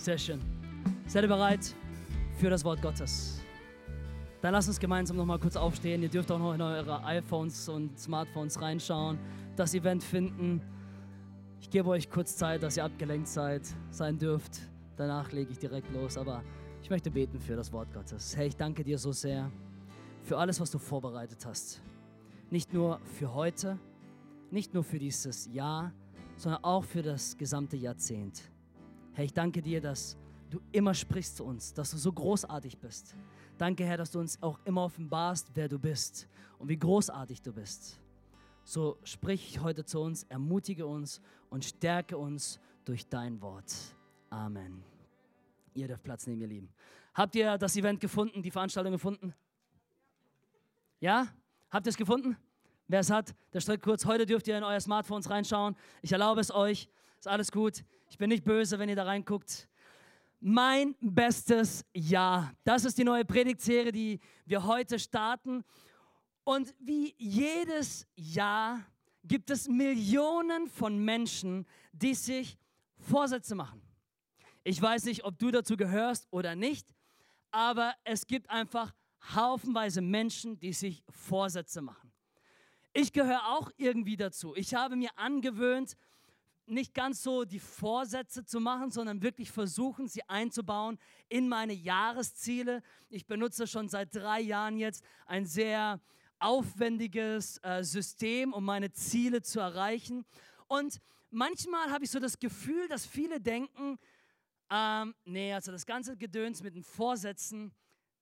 Sehr schön. Seid ihr bereit für das Wort Gottes? Dann lasst uns gemeinsam noch mal kurz aufstehen. Ihr dürft auch noch in eure iPhones und Smartphones reinschauen, das Event finden. Ich gebe euch kurz Zeit, dass ihr abgelenkt seid, sein dürft. Danach lege ich direkt los, aber ich möchte beten für das Wort Gottes. Herr, ich danke dir so sehr für alles, was du vorbereitet hast. Nicht nur für heute, nicht nur für dieses Jahr, sondern auch für das gesamte Jahrzehnt. Herr, ich danke dir, dass du immer sprichst zu uns, dass du so großartig bist. Danke, Herr, dass du uns auch immer offenbarst, wer du bist und wie großartig du bist. So sprich heute zu uns, ermutige uns und stärke uns durch dein Wort. Amen. Ihr dürft Platz nehmen, ihr Lieben. Habt ihr das Event gefunden, die Veranstaltung gefunden? Ja? Habt ihr es gefunden? Wer es hat, der streckt kurz. Heute dürft ihr in euer Smartphones reinschauen. Ich erlaube es euch. Ist alles gut. Ich bin nicht böse, wenn ihr da reinguckt. Mein bestes Jahr. Das ist die neue Predigtserie, die wir heute starten. Und wie jedes Jahr gibt es Millionen von Menschen, die sich Vorsätze machen. Ich weiß nicht, ob du dazu gehörst oder nicht, aber es gibt einfach haufenweise Menschen, die sich Vorsätze machen. Ich gehöre auch irgendwie dazu. Ich habe mir angewöhnt, nicht ganz so die Vorsätze zu machen, sondern wirklich versuchen, sie einzubauen in meine Jahresziele. Ich benutze schon seit drei Jahren jetzt ein sehr aufwendiges äh, System, um meine Ziele zu erreichen. Und manchmal habe ich so das Gefühl, dass viele denken, ähm, nee, also das ganze Gedöns mit den Vorsätzen,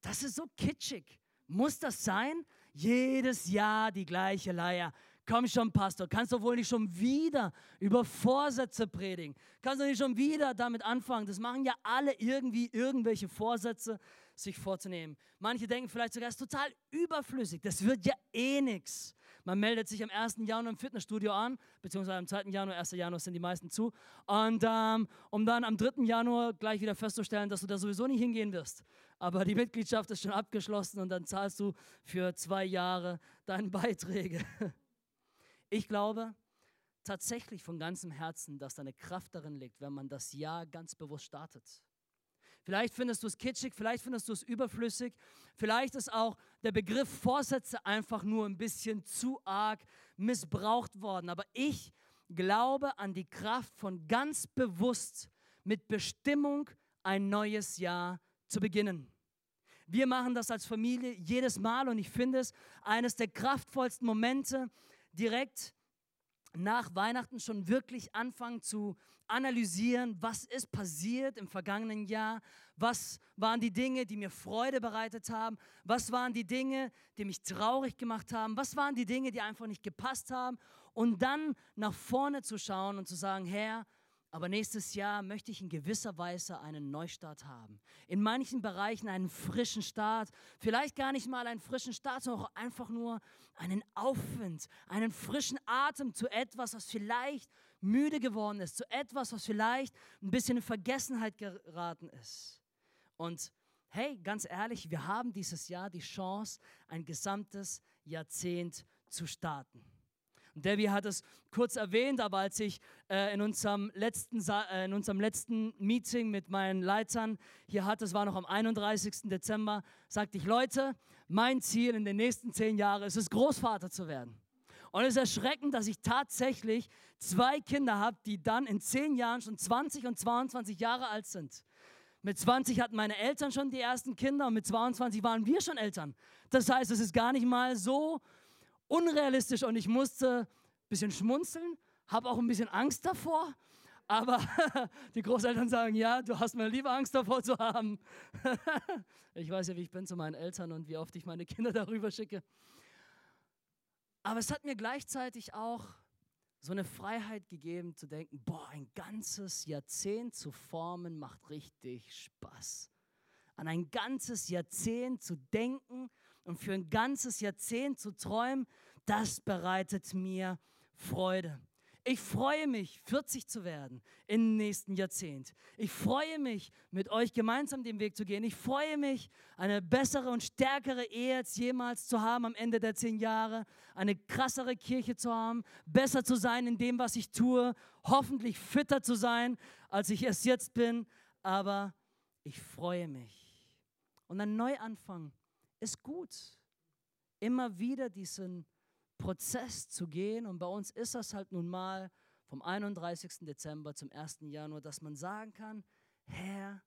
das ist so kitschig. Muss das sein? Jedes Jahr die gleiche Leier. Komm schon, Pastor, kannst du wohl nicht schon wieder über Vorsätze predigen? Kannst du nicht schon wieder damit anfangen? Das machen ja alle irgendwie irgendwelche Vorsätze, sich vorzunehmen. Manche denken vielleicht sogar, es ist total überflüssig. Das wird ja eh nichts. Man meldet sich am 1. Januar im Fitnessstudio an, beziehungsweise am 2. Januar, 1. Januar sind die meisten zu. Und ähm, um dann am 3. Januar gleich wieder festzustellen, dass du da sowieso nicht hingehen wirst. Aber die Mitgliedschaft ist schon abgeschlossen und dann zahlst du für zwei Jahre deine Beiträge. Ich glaube tatsächlich von ganzem Herzen, dass da eine Kraft darin liegt, wenn man das Jahr ganz bewusst startet. Vielleicht findest du es kitschig, vielleicht findest du es überflüssig, vielleicht ist auch der Begriff Vorsätze einfach nur ein bisschen zu arg missbraucht worden. Aber ich glaube an die Kraft von ganz bewusst mit Bestimmung ein neues Jahr zu beginnen. Wir machen das als Familie jedes Mal und ich finde es eines der kraftvollsten Momente, direkt nach Weihnachten schon wirklich anfangen zu analysieren, was ist passiert im vergangenen Jahr, was waren die Dinge, die mir Freude bereitet haben, was waren die Dinge, die mich traurig gemacht haben, was waren die Dinge, die einfach nicht gepasst haben. Und dann nach vorne zu schauen und zu sagen, Herr, aber nächstes Jahr möchte ich in gewisser Weise einen Neustart haben. In manchen Bereichen einen frischen Start. Vielleicht gar nicht mal einen frischen Start, sondern auch einfach nur einen Aufwind, einen frischen Atem zu etwas, was vielleicht müde geworden ist, zu etwas, was vielleicht ein bisschen in Vergessenheit geraten ist. Und hey, ganz ehrlich, wir haben dieses Jahr die Chance, ein gesamtes Jahrzehnt zu starten. Debbie hat es kurz erwähnt, aber als ich äh, in, unserem letzten äh, in unserem letzten Meeting mit meinen Leitern hier hatte, es war noch am 31. Dezember, sagte ich, Leute, mein Ziel in den nächsten zehn Jahren ist es, Großvater zu werden. Und es ist erschreckend, dass ich tatsächlich zwei Kinder habe, die dann in zehn Jahren schon 20 und 22 Jahre alt sind. Mit 20 hatten meine Eltern schon die ersten Kinder und mit 22 waren wir schon Eltern. Das heißt, es ist gar nicht mal so unrealistisch und ich musste ein bisschen schmunzeln, habe auch ein bisschen Angst davor. Aber die Großeltern sagen, ja, du hast mir lieber Angst davor zu haben. ich weiß ja, wie ich bin zu meinen Eltern und wie oft ich meine Kinder darüber schicke. Aber es hat mir gleichzeitig auch so eine Freiheit gegeben zu denken, boah, ein ganzes Jahrzehnt zu formen macht richtig Spaß. An ein ganzes Jahrzehnt zu denken und für ein ganzes Jahrzehnt zu träumen, das bereitet mir Freude. Ich freue mich, 40 zu werden im nächsten Jahrzehnt. Ich freue mich, mit euch gemeinsam den Weg zu gehen. Ich freue mich, eine bessere und stärkere Ehe als jemals zu haben am Ende der zehn Jahre, eine krassere Kirche zu haben, besser zu sein in dem, was ich tue, hoffentlich fitter zu sein, als ich es jetzt bin, aber ich freue mich. Und ein Neuanfang ist gut. Immer wieder diesen Prozess zu gehen. Und bei uns ist das halt nun mal vom 31. Dezember zum 1. Januar, dass man sagen kann, Herr,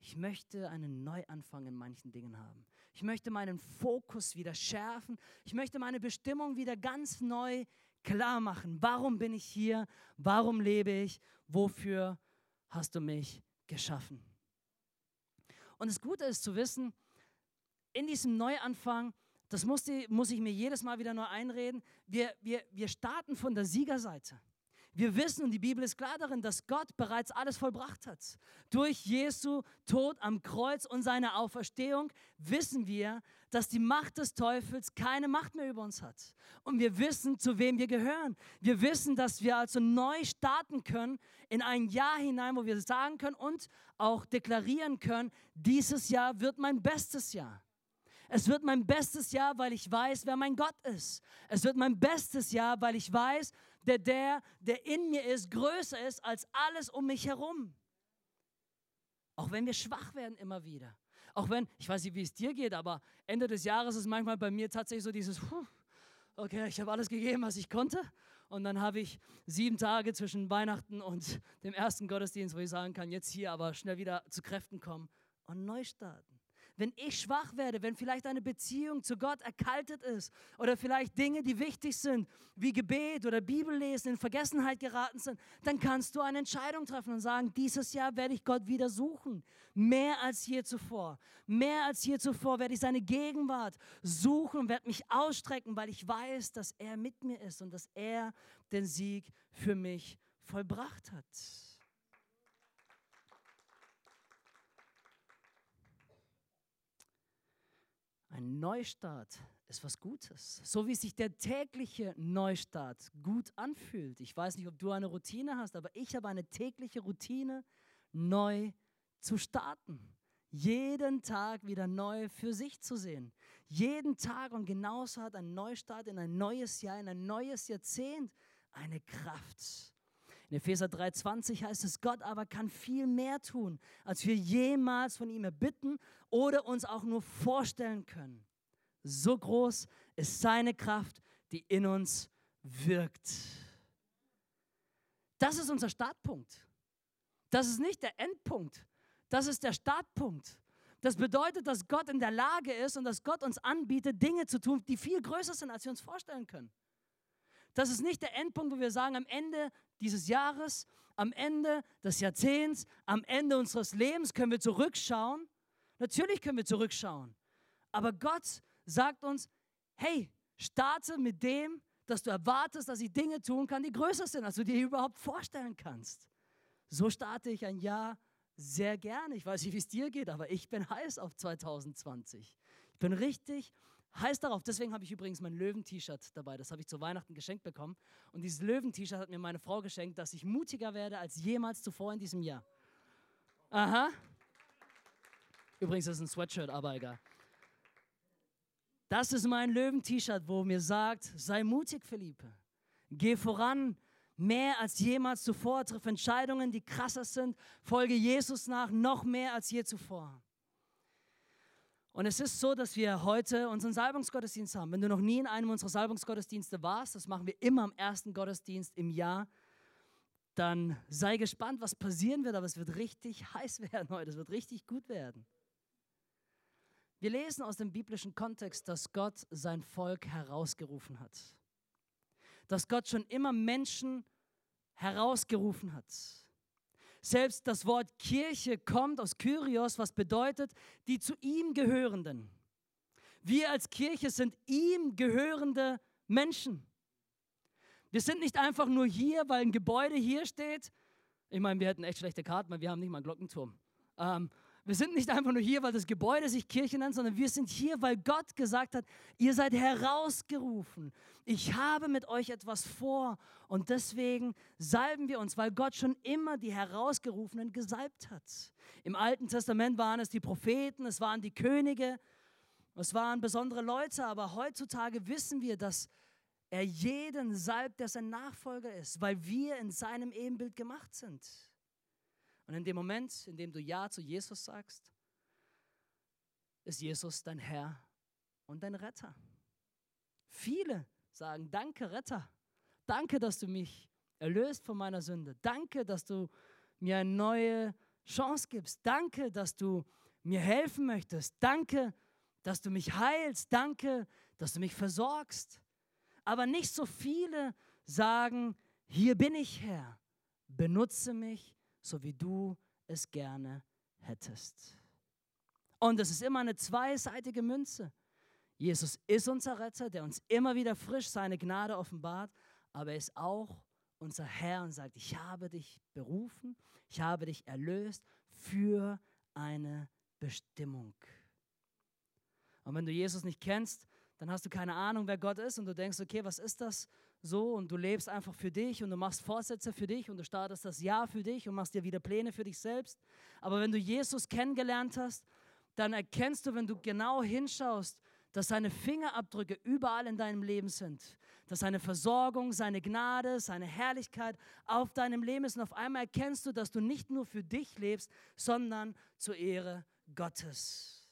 ich möchte einen Neuanfang in manchen Dingen haben. Ich möchte meinen Fokus wieder schärfen. Ich möchte meine Bestimmung wieder ganz neu klar machen. Warum bin ich hier? Warum lebe ich? Wofür hast du mich geschaffen? Und das Gute ist zu wissen, in diesem Neuanfang, das muss, die, muss ich mir jedes Mal wieder neu einreden, wir, wir, wir starten von der Siegerseite. Wir wissen, und die Bibel ist klar darin, dass Gott bereits alles vollbracht hat. Durch Jesu Tod am Kreuz und seine Auferstehung wissen wir, dass die Macht des Teufels keine Macht mehr über uns hat. Und wir wissen, zu wem wir gehören. Wir wissen, dass wir also neu starten können in ein Jahr hinein, wo wir sagen können und auch deklarieren können, dieses Jahr wird mein bestes Jahr. Es wird mein bestes Jahr, weil ich weiß, wer mein Gott ist. Es wird mein bestes Jahr, weil ich weiß, der, der, der in mir ist, größer ist als alles um mich herum. Auch wenn wir schwach werden immer wieder. Auch wenn, ich weiß nicht, wie es dir geht, aber Ende des Jahres ist manchmal bei mir tatsächlich so dieses, okay, ich habe alles gegeben, was ich konnte. Und dann habe ich sieben Tage zwischen Weihnachten und dem ersten Gottesdienst, wo ich sagen kann, jetzt hier aber schnell wieder zu Kräften kommen und neu starten wenn ich schwach werde, wenn vielleicht eine Beziehung zu Gott erkaltet ist oder vielleicht Dinge, die wichtig sind, wie Gebet oder Bibellesen in Vergessenheit geraten sind, dann kannst du eine Entscheidung treffen und sagen, dieses Jahr werde ich Gott wieder suchen, mehr als je zuvor. Mehr als je zuvor werde ich seine Gegenwart suchen und werde mich ausstrecken, weil ich weiß, dass er mit mir ist und dass er den Sieg für mich vollbracht hat. Ein Neustart ist was Gutes. So wie sich der tägliche Neustart gut anfühlt. Ich weiß nicht, ob du eine Routine hast, aber ich habe eine tägliche Routine, neu zu starten. Jeden Tag wieder neu für sich zu sehen. Jeden Tag und genauso hat ein Neustart in ein neues Jahr, in ein neues Jahrzehnt eine Kraft. In Epheser 3,20 heißt es, Gott aber kann viel mehr tun, als wir jemals von ihm erbitten oder uns auch nur vorstellen können. So groß ist seine Kraft, die in uns wirkt. Das ist unser Startpunkt. Das ist nicht der Endpunkt. Das ist der Startpunkt. Das bedeutet, dass Gott in der Lage ist und dass Gott uns anbietet, Dinge zu tun, die viel größer sind, als wir uns vorstellen können. Das ist nicht der Endpunkt, wo wir sagen, am Ende dieses Jahres, am Ende des Jahrzehnts, am Ende unseres Lebens können wir zurückschauen. Natürlich können wir zurückschauen. Aber Gott sagt uns, hey, starte mit dem, dass du erwartest, dass ich Dinge tun kann, die größer sind, als du dir überhaupt vorstellen kannst. So starte ich ein Jahr sehr gerne. Ich weiß nicht, wie es dir geht, aber ich bin heiß auf 2020. Ich bin richtig heiß darauf. Deswegen habe ich übrigens mein Löwen-T-Shirt dabei. Das habe ich zu Weihnachten geschenkt bekommen. Und dieses Löwen-T-Shirt hat mir meine Frau geschenkt, dass ich mutiger werde als jemals zuvor in diesem Jahr. Aha. Übrigens ist es ein Sweatshirt, aber egal. Das ist mein Löwen-T-Shirt, wo mir sagt, sei mutig, Philippe. Geh voran, mehr als jemals zuvor, triff Entscheidungen, die krasser sind, folge Jesus nach, noch mehr als je zuvor. Und es ist so, dass wir heute unseren Salbungsgottesdienst haben. Wenn du noch nie in einem unserer Salbungsgottesdienste warst, das machen wir immer am ersten Gottesdienst im Jahr, dann sei gespannt, was passieren wird, aber es wird richtig heiß werden heute, es wird richtig gut werden. Wir lesen aus dem biblischen Kontext, dass Gott sein Volk herausgerufen hat. Dass Gott schon immer Menschen herausgerufen hat. Selbst das Wort Kirche kommt aus Kyrios, was bedeutet, die zu ihm gehörenden. Wir als Kirche sind ihm gehörende Menschen. Wir sind nicht einfach nur hier, weil ein Gebäude hier steht. Ich meine, wir hätten echt schlechte Karten, weil wir haben nicht mal einen Glockenturm. Ähm, wir sind nicht einfach nur hier, weil das Gebäude sich Kirche nennt, sondern wir sind hier, weil Gott gesagt hat, ihr seid herausgerufen. Ich habe mit euch etwas vor und deswegen salben wir uns, weil Gott schon immer die Herausgerufenen gesalbt hat. Im Alten Testament waren es die Propheten, es waren die Könige, es waren besondere Leute, aber heutzutage wissen wir, dass er jeden salbt, der sein Nachfolger ist, weil wir in seinem Ebenbild gemacht sind. Und in dem Moment, in dem du Ja zu Jesus sagst, ist Jesus dein Herr und dein Retter. Viele sagen, danke Retter, danke, dass du mich erlöst von meiner Sünde, danke, dass du mir eine neue Chance gibst, danke, dass du mir helfen möchtest, danke, dass du mich heilst, danke, dass du mich versorgst. Aber nicht so viele sagen, hier bin ich Herr, benutze mich, so wie du es gerne hättest. Und es ist immer eine zweiseitige Münze. Jesus ist unser Retter, der uns immer wieder frisch seine Gnade offenbart, aber er ist auch unser Herr und sagt, ich habe dich berufen, ich habe dich erlöst für eine Bestimmung. Und wenn du Jesus nicht kennst, dann hast du keine Ahnung, wer Gott ist und du denkst, okay, was ist das so? Und du lebst einfach für dich und du machst Vorsätze für dich und du startest das Jahr für dich und machst dir wieder Pläne für dich selbst. Aber wenn du Jesus kennengelernt hast, dann erkennst du, wenn du genau hinschaust, dass seine Fingerabdrücke überall in deinem Leben sind, dass seine Versorgung, seine Gnade, seine Herrlichkeit auf deinem Leben ist. Und auf einmal erkennst du, dass du nicht nur für dich lebst, sondern zur Ehre Gottes.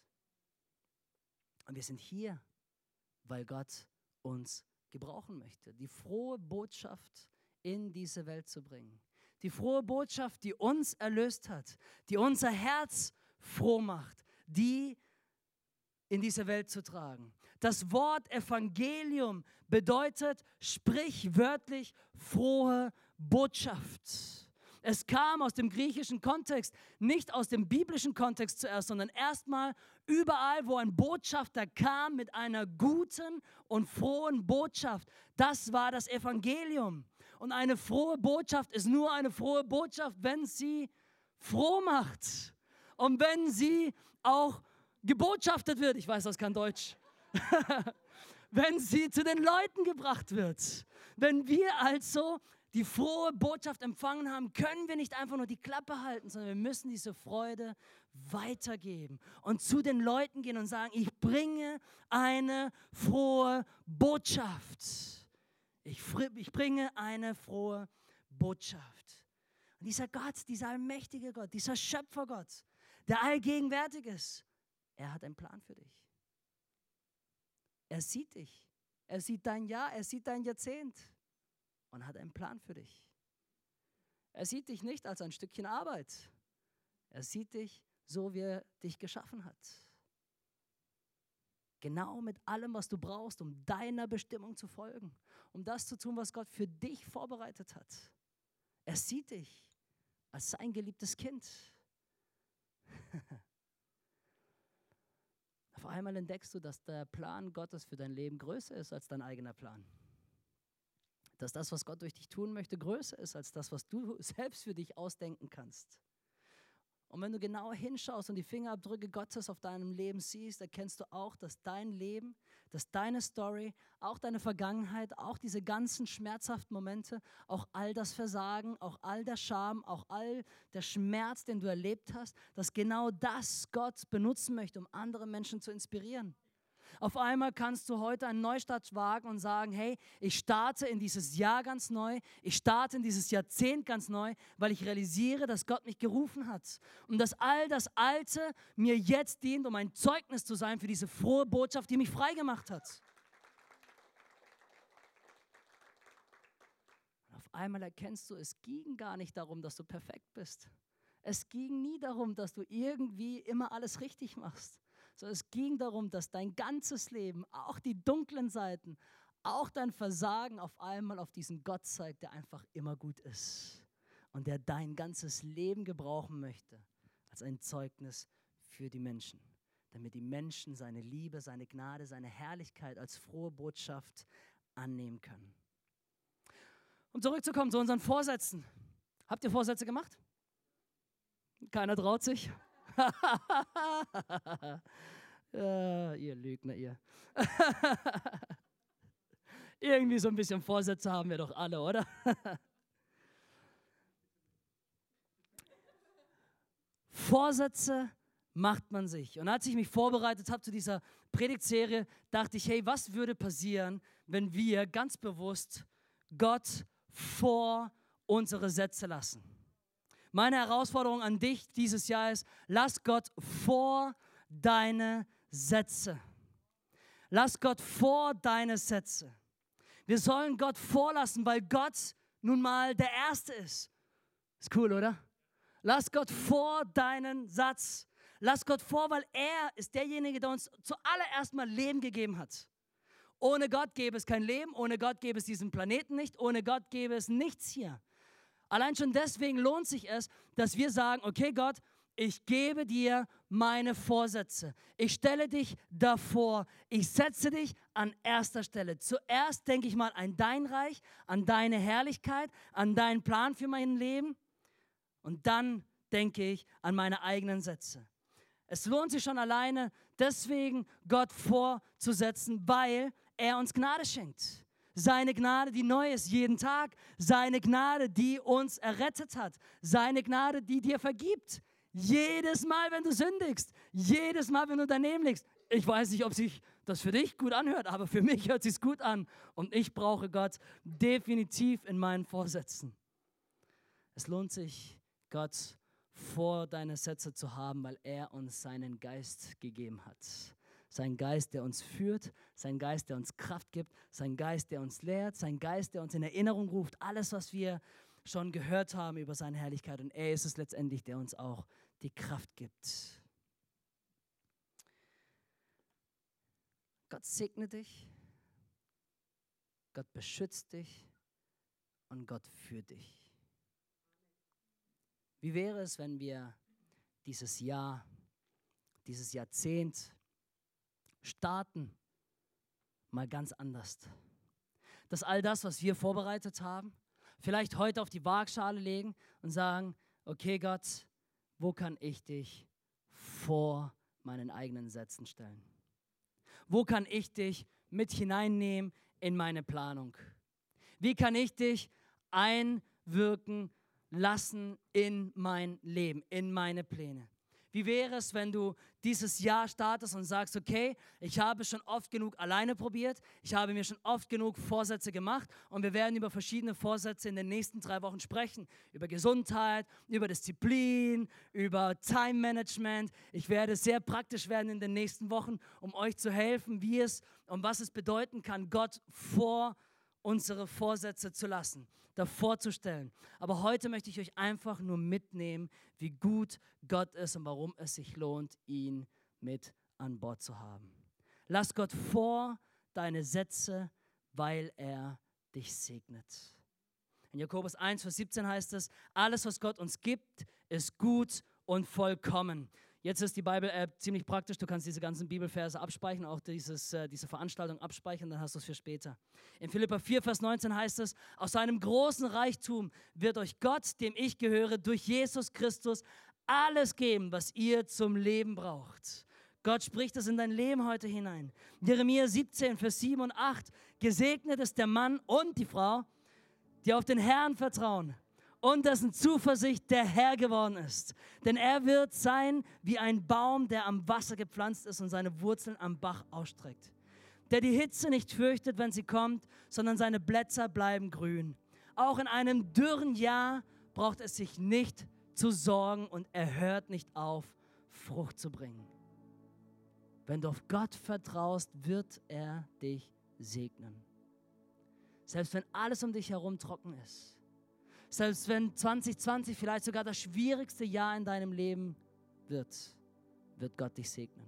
Und wir sind hier, weil Gott uns gebrauchen möchte, die frohe Botschaft in diese Welt zu bringen. Die frohe Botschaft, die uns erlöst hat, die unser Herz froh macht, die in diese Welt zu tragen. Das Wort Evangelium bedeutet sprichwörtlich frohe Botschaft. Es kam aus dem griechischen Kontext, nicht aus dem biblischen Kontext zuerst, sondern erstmal überall, wo ein Botschafter kam mit einer guten und frohen Botschaft. Das war das Evangelium. Und eine frohe Botschaft ist nur eine frohe Botschaft, wenn sie froh macht und wenn sie auch gebotschaftet wird. Ich weiß, das kann Deutsch. wenn sie zu den Leuten gebracht wird. Wenn wir also die frohe Botschaft empfangen haben, können wir nicht einfach nur die Klappe halten, sondern wir müssen diese Freude weitergeben und zu den Leuten gehen und sagen, ich bringe eine frohe Botschaft. Ich, ich bringe eine frohe Botschaft. Und dieser Gott, dieser allmächtige Gott, dieser Schöpfergott, der allgegenwärtig ist, er hat einen Plan für dich. Er sieht dich. Er sieht dein Jahr, er sieht dein Jahrzehnt und hat einen Plan für dich. Er sieht dich nicht als ein Stückchen Arbeit. Er sieht dich so, wie er dich geschaffen hat. Genau mit allem, was du brauchst, um deiner Bestimmung zu folgen, um das zu tun, was Gott für dich vorbereitet hat. Er sieht dich als sein geliebtes Kind. Auf einmal entdeckst du, dass der Plan Gottes für dein Leben größer ist als dein eigener Plan. Dass das, was Gott durch dich tun möchte, größer ist als das, was du selbst für dich ausdenken kannst. Und wenn du genauer hinschaust und die Fingerabdrücke Gottes auf deinem Leben siehst, erkennst du auch, dass dein Leben, dass deine Story, auch deine Vergangenheit, auch diese ganzen schmerzhaften Momente, auch all das Versagen, auch all der Scham, auch all der Schmerz, den du erlebt hast, dass genau das Gott benutzen möchte, um andere Menschen zu inspirieren. Auf einmal kannst du heute einen Neustart wagen und sagen, hey, ich starte in dieses Jahr ganz neu, ich starte in dieses Jahrzehnt ganz neu, weil ich realisiere, dass Gott mich gerufen hat und dass all das Alte mir jetzt dient, um ein Zeugnis zu sein für diese frohe Botschaft, die mich freigemacht hat. Und auf einmal erkennst du, es ging gar nicht darum, dass du perfekt bist. Es ging nie darum, dass du irgendwie immer alles richtig machst sondern es ging darum, dass dein ganzes Leben, auch die dunklen Seiten, auch dein Versagen auf einmal auf diesen Gott zeigt, der einfach immer gut ist und der dein ganzes Leben gebrauchen möchte als ein Zeugnis für die Menschen, damit die Menschen seine Liebe, seine Gnade, seine Herrlichkeit als frohe Botschaft annehmen können. Um zurückzukommen zu unseren Vorsätzen. Habt ihr Vorsätze gemacht? Keiner traut sich? ja, ihr Lügner, ihr. Irgendwie so ein bisschen Vorsätze haben wir doch alle, oder? Vorsätze macht man sich. Und als ich mich vorbereitet habe zu dieser Predigtserie, dachte ich, hey, was würde passieren, wenn wir ganz bewusst Gott vor unsere Sätze lassen? Meine Herausforderung an dich dieses Jahr ist, lass Gott vor deine Sätze. Lass Gott vor deine Sätze. Wir sollen Gott vorlassen, weil Gott nun mal der Erste ist. Ist cool, oder? Lass Gott vor deinen Satz. Lass Gott vor, weil er ist derjenige, der uns zuallererst mal Leben gegeben hat. Ohne Gott gäbe es kein Leben, ohne Gott gäbe es diesen Planeten nicht, ohne Gott gäbe es nichts hier. Allein schon deswegen lohnt sich es, dass wir sagen, okay Gott, ich gebe dir meine Vorsätze. Ich stelle dich davor. Ich setze dich an erster Stelle. Zuerst denke ich mal an dein Reich, an deine Herrlichkeit, an deinen Plan für mein Leben. Und dann denke ich an meine eigenen Sätze. Es lohnt sich schon alleine, deswegen Gott vorzusetzen, weil er uns Gnade schenkt. Seine Gnade, die neu ist jeden Tag. Seine Gnade, die uns errettet hat. Seine Gnade, die dir vergibt. Jedes Mal, wenn du sündigst. Jedes Mal, wenn du daneben liegst. Ich weiß nicht, ob sich das für dich gut anhört, aber für mich hört sich gut an. Und ich brauche Gott definitiv in meinen Vorsätzen. Es lohnt sich, Gott vor deine Sätze zu haben, weil er uns seinen Geist gegeben hat. Sein Geist, der uns führt, sein Geist, der uns Kraft gibt, sein Geist, der uns lehrt, sein Geist, der uns in Erinnerung ruft, alles, was wir schon gehört haben über seine Herrlichkeit. Und er ist es letztendlich, der uns auch die Kraft gibt. Gott segne dich, Gott beschützt dich und Gott führt dich. Wie wäre es, wenn wir dieses Jahr, dieses Jahrzehnt starten, mal ganz anders? Dass all das, was wir vorbereitet haben, vielleicht heute auf die Waagschale legen und sagen, okay Gott, wo kann ich dich vor meinen eigenen Sätzen stellen? Wo kann ich dich mit hineinnehmen in meine Planung? Wie kann ich dich einwirken lassen in mein Leben, in meine Pläne. Wie wäre es, wenn du dieses Jahr startest und sagst, okay, ich habe schon oft genug alleine probiert, ich habe mir schon oft genug Vorsätze gemacht und wir werden über verschiedene Vorsätze in den nächsten drei Wochen sprechen. Über Gesundheit, über Disziplin, über Time Management. Ich werde sehr praktisch werden in den nächsten Wochen, um euch zu helfen, wie es und was es bedeuten kann, Gott vor unsere Vorsätze zu lassen davor zu stellen. Aber heute möchte ich euch einfach nur mitnehmen, wie gut Gott ist und warum es sich lohnt, ihn mit an Bord zu haben. Lass Gott vor deine Sätze, weil er dich segnet. In Jakobus 1, Vers 17 heißt es, alles, was Gott uns gibt, ist gut und vollkommen. Jetzt ist die Bible-App ziemlich praktisch. Du kannst diese ganzen Bibelverse abspeichern, auch dieses, äh, diese Veranstaltung abspeichern, dann hast du es für später. In Philippa 4, Vers 19 heißt es, aus seinem großen Reichtum wird euch Gott, dem ich gehöre, durch Jesus Christus alles geben, was ihr zum Leben braucht. Gott spricht es in dein Leben heute hinein. Jeremia 17, Vers 7 und 8. Gesegnet ist der Mann und die Frau, die auf den Herrn vertrauen und dessen Zuversicht der Herr geworden ist. Denn er wird sein wie ein Baum, der am Wasser gepflanzt ist und seine Wurzeln am Bach ausstreckt. Der die Hitze nicht fürchtet, wenn sie kommt, sondern seine Blätter bleiben grün. Auch in einem dürren Jahr braucht es sich nicht zu sorgen und er hört nicht auf, Frucht zu bringen. Wenn du auf Gott vertraust, wird er dich segnen. Selbst wenn alles um dich herum trocken ist selbst wenn 2020 vielleicht sogar das schwierigste Jahr in deinem Leben wird, wird Gott dich segnen.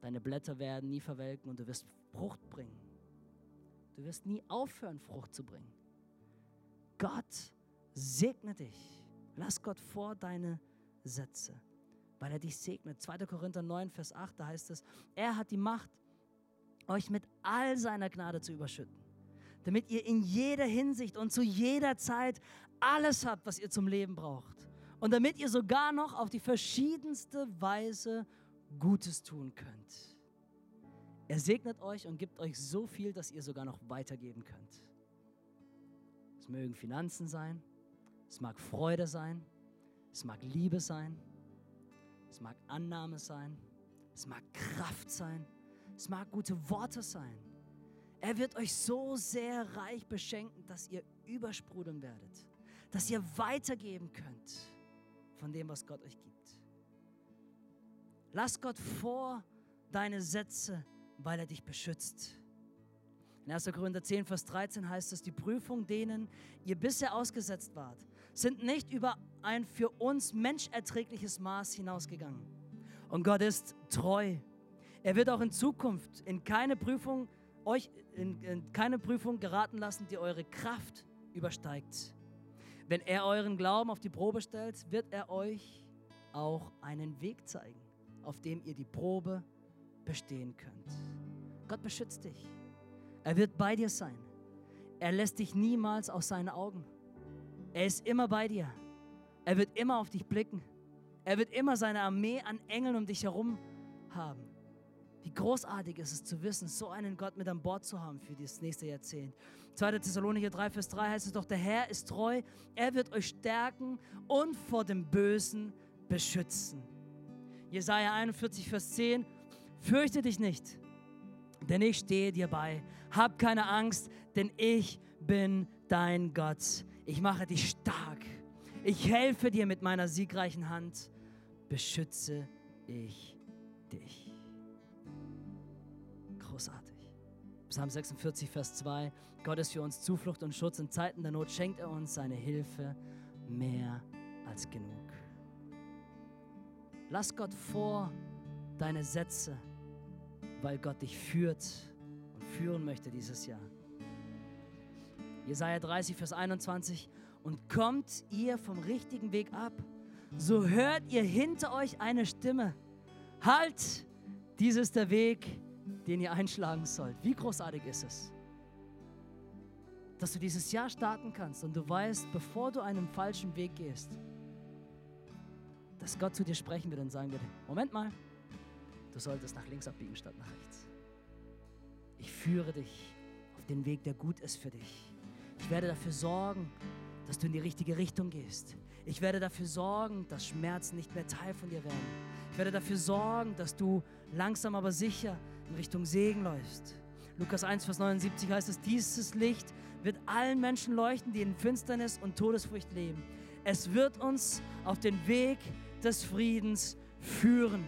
Deine Blätter werden nie verwelken und du wirst Frucht bringen. Du wirst nie aufhören, Frucht zu bringen. Gott segne dich. Lass Gott vor deine Sätze, weil er dich segnet. 2. Korinther 9, Vers 8, da heißt es, er hat die Macht, euch mit all seiner Gnade zu überschütten, damit ihr in jeder Hinsicht und zu jeder Zeit alles habt, was ihr zum Leben braucht. Und damit ihr sogar noch auf die verschiedenste Weise Gutes tun könnt. Er segnet euch und gibt euch so viel, dass ihr sogar noch weitergeben könnt. Es mögen Finanzen sein, es mag Freude sein, es mag Liebe sein, es mag Annahme sein, es mag Kraft sein, es mag gute Worte sein. Er wird euch so sehr reich beschenken, dass ihr übersprudeln werdet dass ihr weitergeben könnt. von dem, was Gott euch gibt. Lass Gott vor deine Sätze, weil er dich beschützt. In 1. Korinther 10, Vers 13 heißt es, die Prüfung, denen ihr bisher ausgesetzt wart, sind nicht über ein für uns menscherträgliches Maß hinausgegangen. Und Gott ist treu. Er wird auch in Zukunft in keine Prüfung euch in, in keine Prüfung geraten lassen, die eure Kraft übersteigt. Wenn er euren Glauben auf die Probe stellt, wird er euch auch einen Weg zeigen, auf dem ihr die Probe bestehen könnt. Gott beschützt dich. Er wird bei dir sein. Er lässt dich niemals aus seinen Augen. Er ist immer bei dir. Er wird immer auf dich blicken. Er wird immer seine Armee an Engeln um dich herum haben. Wie großartig ist es zu wissen, so einen Gott mit an Bord zu haben für das nächste Jahrzehnt. 2. Thessalonicher 3, Vers 3 heißt es doch, der Herr ist treu, er wird euch stärken und vor dem Bösen beschützen. Jesaja 41, Vers 10, fürchte dich nicht, denn ich stehe dir bei. Hab keine Angst, denn ich bin dein Gott. Ich mache dich stark. Ich helfe dir mit meiner siegreichen Hand. Beschütze ich dich. Großartig. Psalm 46, Vers 2. Gott ist für uns Zuflucht und Schutz. In Zeiten der Not schenkt er uns seine Hilfe mehr als genug. Lass Gott vor deine Sätze, weil Gott dich führt und führen möchte dieses Jahr. Jesaja 30, Vers 21. Und kommt ihr vom richtigen Weg ab, so hört ihr hinter euch eine Stimme. Halt, dies ist der Weg, den ihr einschlagen sollt. Wie großartig ist es, dass du dieses Jahr starten kannst und du weißt, bevor du einen falschen Weg gehst, dass Gott zu dir sprechen wird und sagen wird, Moment mal, du solltest nach links abbiegen statt nach rechts. Ich führe dich auf den Weg, der gut ist für dich. Ich werde dafür sorgen, dass du in die richtige Richtung gehst. Ich werde dafür sorgen, dass Schmerzen nicht mehr Teil von dir werden. Ich werde dafür sorgen, dass du langsam aber sicher in Richtung Segen läufst. Lukas 1, Vers 79 heißt es, dieses Licht wird allen Menschen leuchten, die in Finsternis und Todesfurcht leben. Es wird uns auf den Weg des Friedens führen.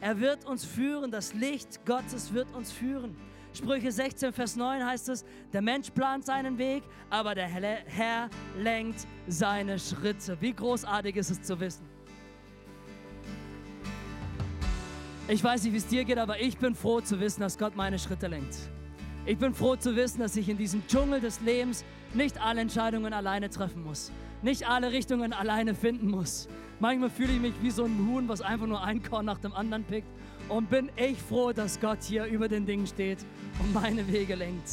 Er wird uns führen, das Licht Gottes wird uns führen. Sprüche 16, Vers 9 heißt es, der Mensch plant seinen Weg, aber der Herr lenkt seine Schritte. Wie großartig ist es zu wissen. Ich weiß nicht, wie es dir geht, aber ich bin froh zu wissen, dass Gott meine Schritte lenkt. Ich bin froh zu wissen, dass ich in diesem Dschungel des Lebens nicht alle Entscheidungen alleine treffen muss, nicht alle Richtungen alleine finden muss. Manchmal fühle ich mich wie so ein Huhn, was einfach nur ein Korn nach dem anderen pickt. Und bin ich froh, dass Gott hier über den Dingen steht und meine Wege lenkt.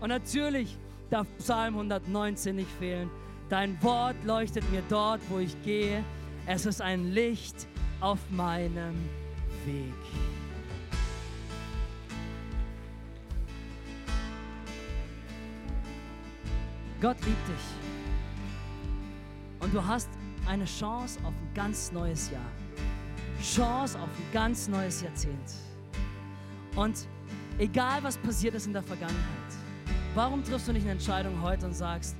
Und natürlich darf Psalm 119 nicht fehlen. Dein Wort leuchtet mir dort, wo ich gehe. Es ist ein Licht auf meinem Weg. Gott liebt dich. Und du hast eine Chance auf ein ganz neues Jahr. Chance auf ein ganz neues Jahrzehnt. Und egal was passiert ist in der Vergangenheit, warum triffst du nicht eine Entscheidung heute und sagst,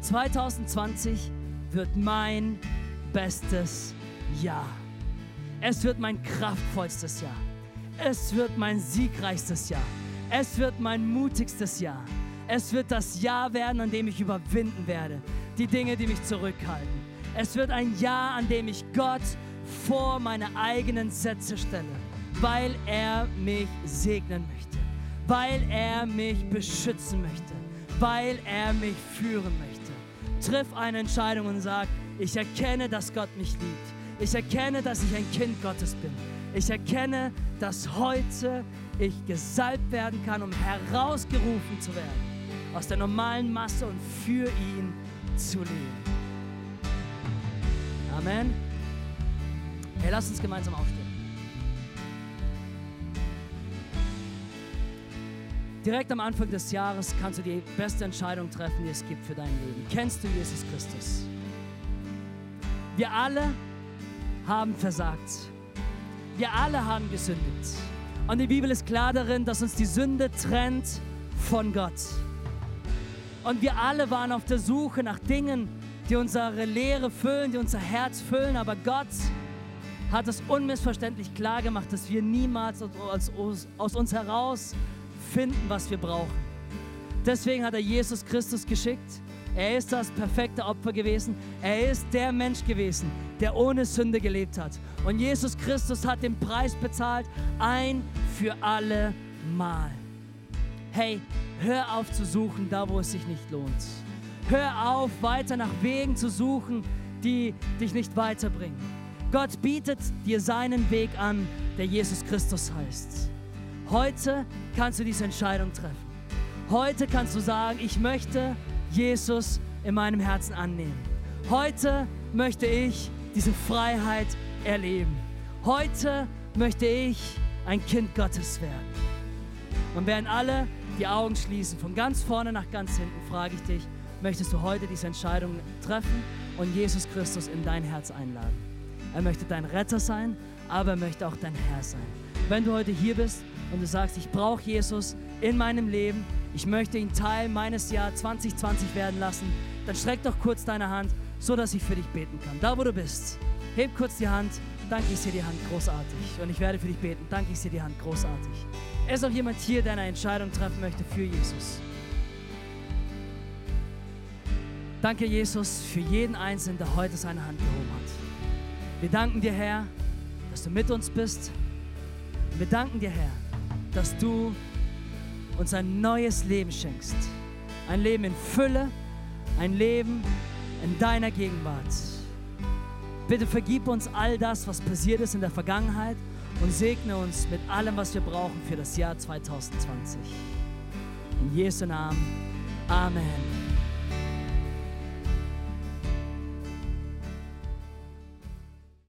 2020 wird mein bestes Jahr. Es wird mein kraftvollstes Jahr. Es wird mein siegreichstes Jahr. Es wird mein mutigstes Jahr. Es wird das Jahr werden, an dem ich überwinden werde. Die Dinge, die mich zurückhalten. Es wird ein Jahr, an dem ich Gott vor meine eigenen Sätze stelle, weil er mich segnen möchte, weil er mich beschützen möchte, weil er mich führen möchte. Triff eine Entscheidung und sag, ich erkenne, dass Gott mich liebt. Ich erkenne, dass ich ein Kind Gottes bin. Ich erkenne, dass heute ich gesalbt werden kann, um herausgerufen zu werden aus der normalen Masse und für ihn zu leben. Amen. Hey, lass uns gemeinsam aufstehen. Direkt am Anfang des Jahres kannst du die beste Entscheidung treffen, die es gibt für dein Leben. Kennst du Jesus Christus? Wir alle haben versagt. Wir alle haben gesündigt. Und die Bibel ist klar darin, dass uns die Sünde trennt von Gott. Und wir alle waren auf der Suche nach Dingen, die unsere Leere füllen, die unser Herz füllen. Aber Gott hat es unmissverständlich klar gemacht, dass wir niemals aus uns heraus finden, was wir brauchen. Deswegen hat er Jesus Christus geschickt. Er ist das perfekte Opfer gewesen. Er ist der Mensch gewesen, der ohne Sünde gelebt hat. Und Jesus Christus hat den Preis bezahlt, ein für alle Mal. Hey, hör auf zu suchen, da wo es sich nicht lohnt. Hör auf, weiter nach Wegen zu suchen, die dich nicht weiterbringen. Gott bietet dir seinen Weg an, der Jesus Christus heißt. Heute kannst du diese Entscheidung treffen. Heute kannst du sagen, ich möchte Jesus in meinem Herzen annehmen. Heute möchte ich diese Freiheit erleben. Heute möchte ich ein Kind Gottes werden. Und während alle die Augen schließen, von ganz vorne nach ganz hinten, frage ich dich, möchtest du heute diese Entscheidung treffen und Jesus Christus in dein Herz einladen? Er möchte dein Retter sein, aber er möchte auch dein Herr sein. Wenn du heute hier bist und du sagst, ich brauche Jesus in meinem Leben, ich möchte ihn Teil meines Jahr 2020 werden lassen, dann streck doch kurz deine Hand, so dass ich für dich beten kann. Da, wo du bist, heb kurz die Hand, danke ich dir die Hand, großartig. Und ich werde für dich beten, danke ich dir die Hand, großartig. Ist auch jemand hier, der eine Entscheidung treffen möchte für Jesus? Danke, Jesus, für jeden Einzelnen, der heute seine Hand gehoben hat. Wir danken dir, Herr, dass du mit uns bist. Wir danken dir, Herr, dass du uns ein neues Leben schenkst. Ein Leben in Fülle, ein Leben in deiner Gegenwart. Bitte vergib uns all das, was passiert ist in der Vergangenheit und segne uns mit allem, was wir brauchen für das Jahr 2020. In Jesu Namen. Amen.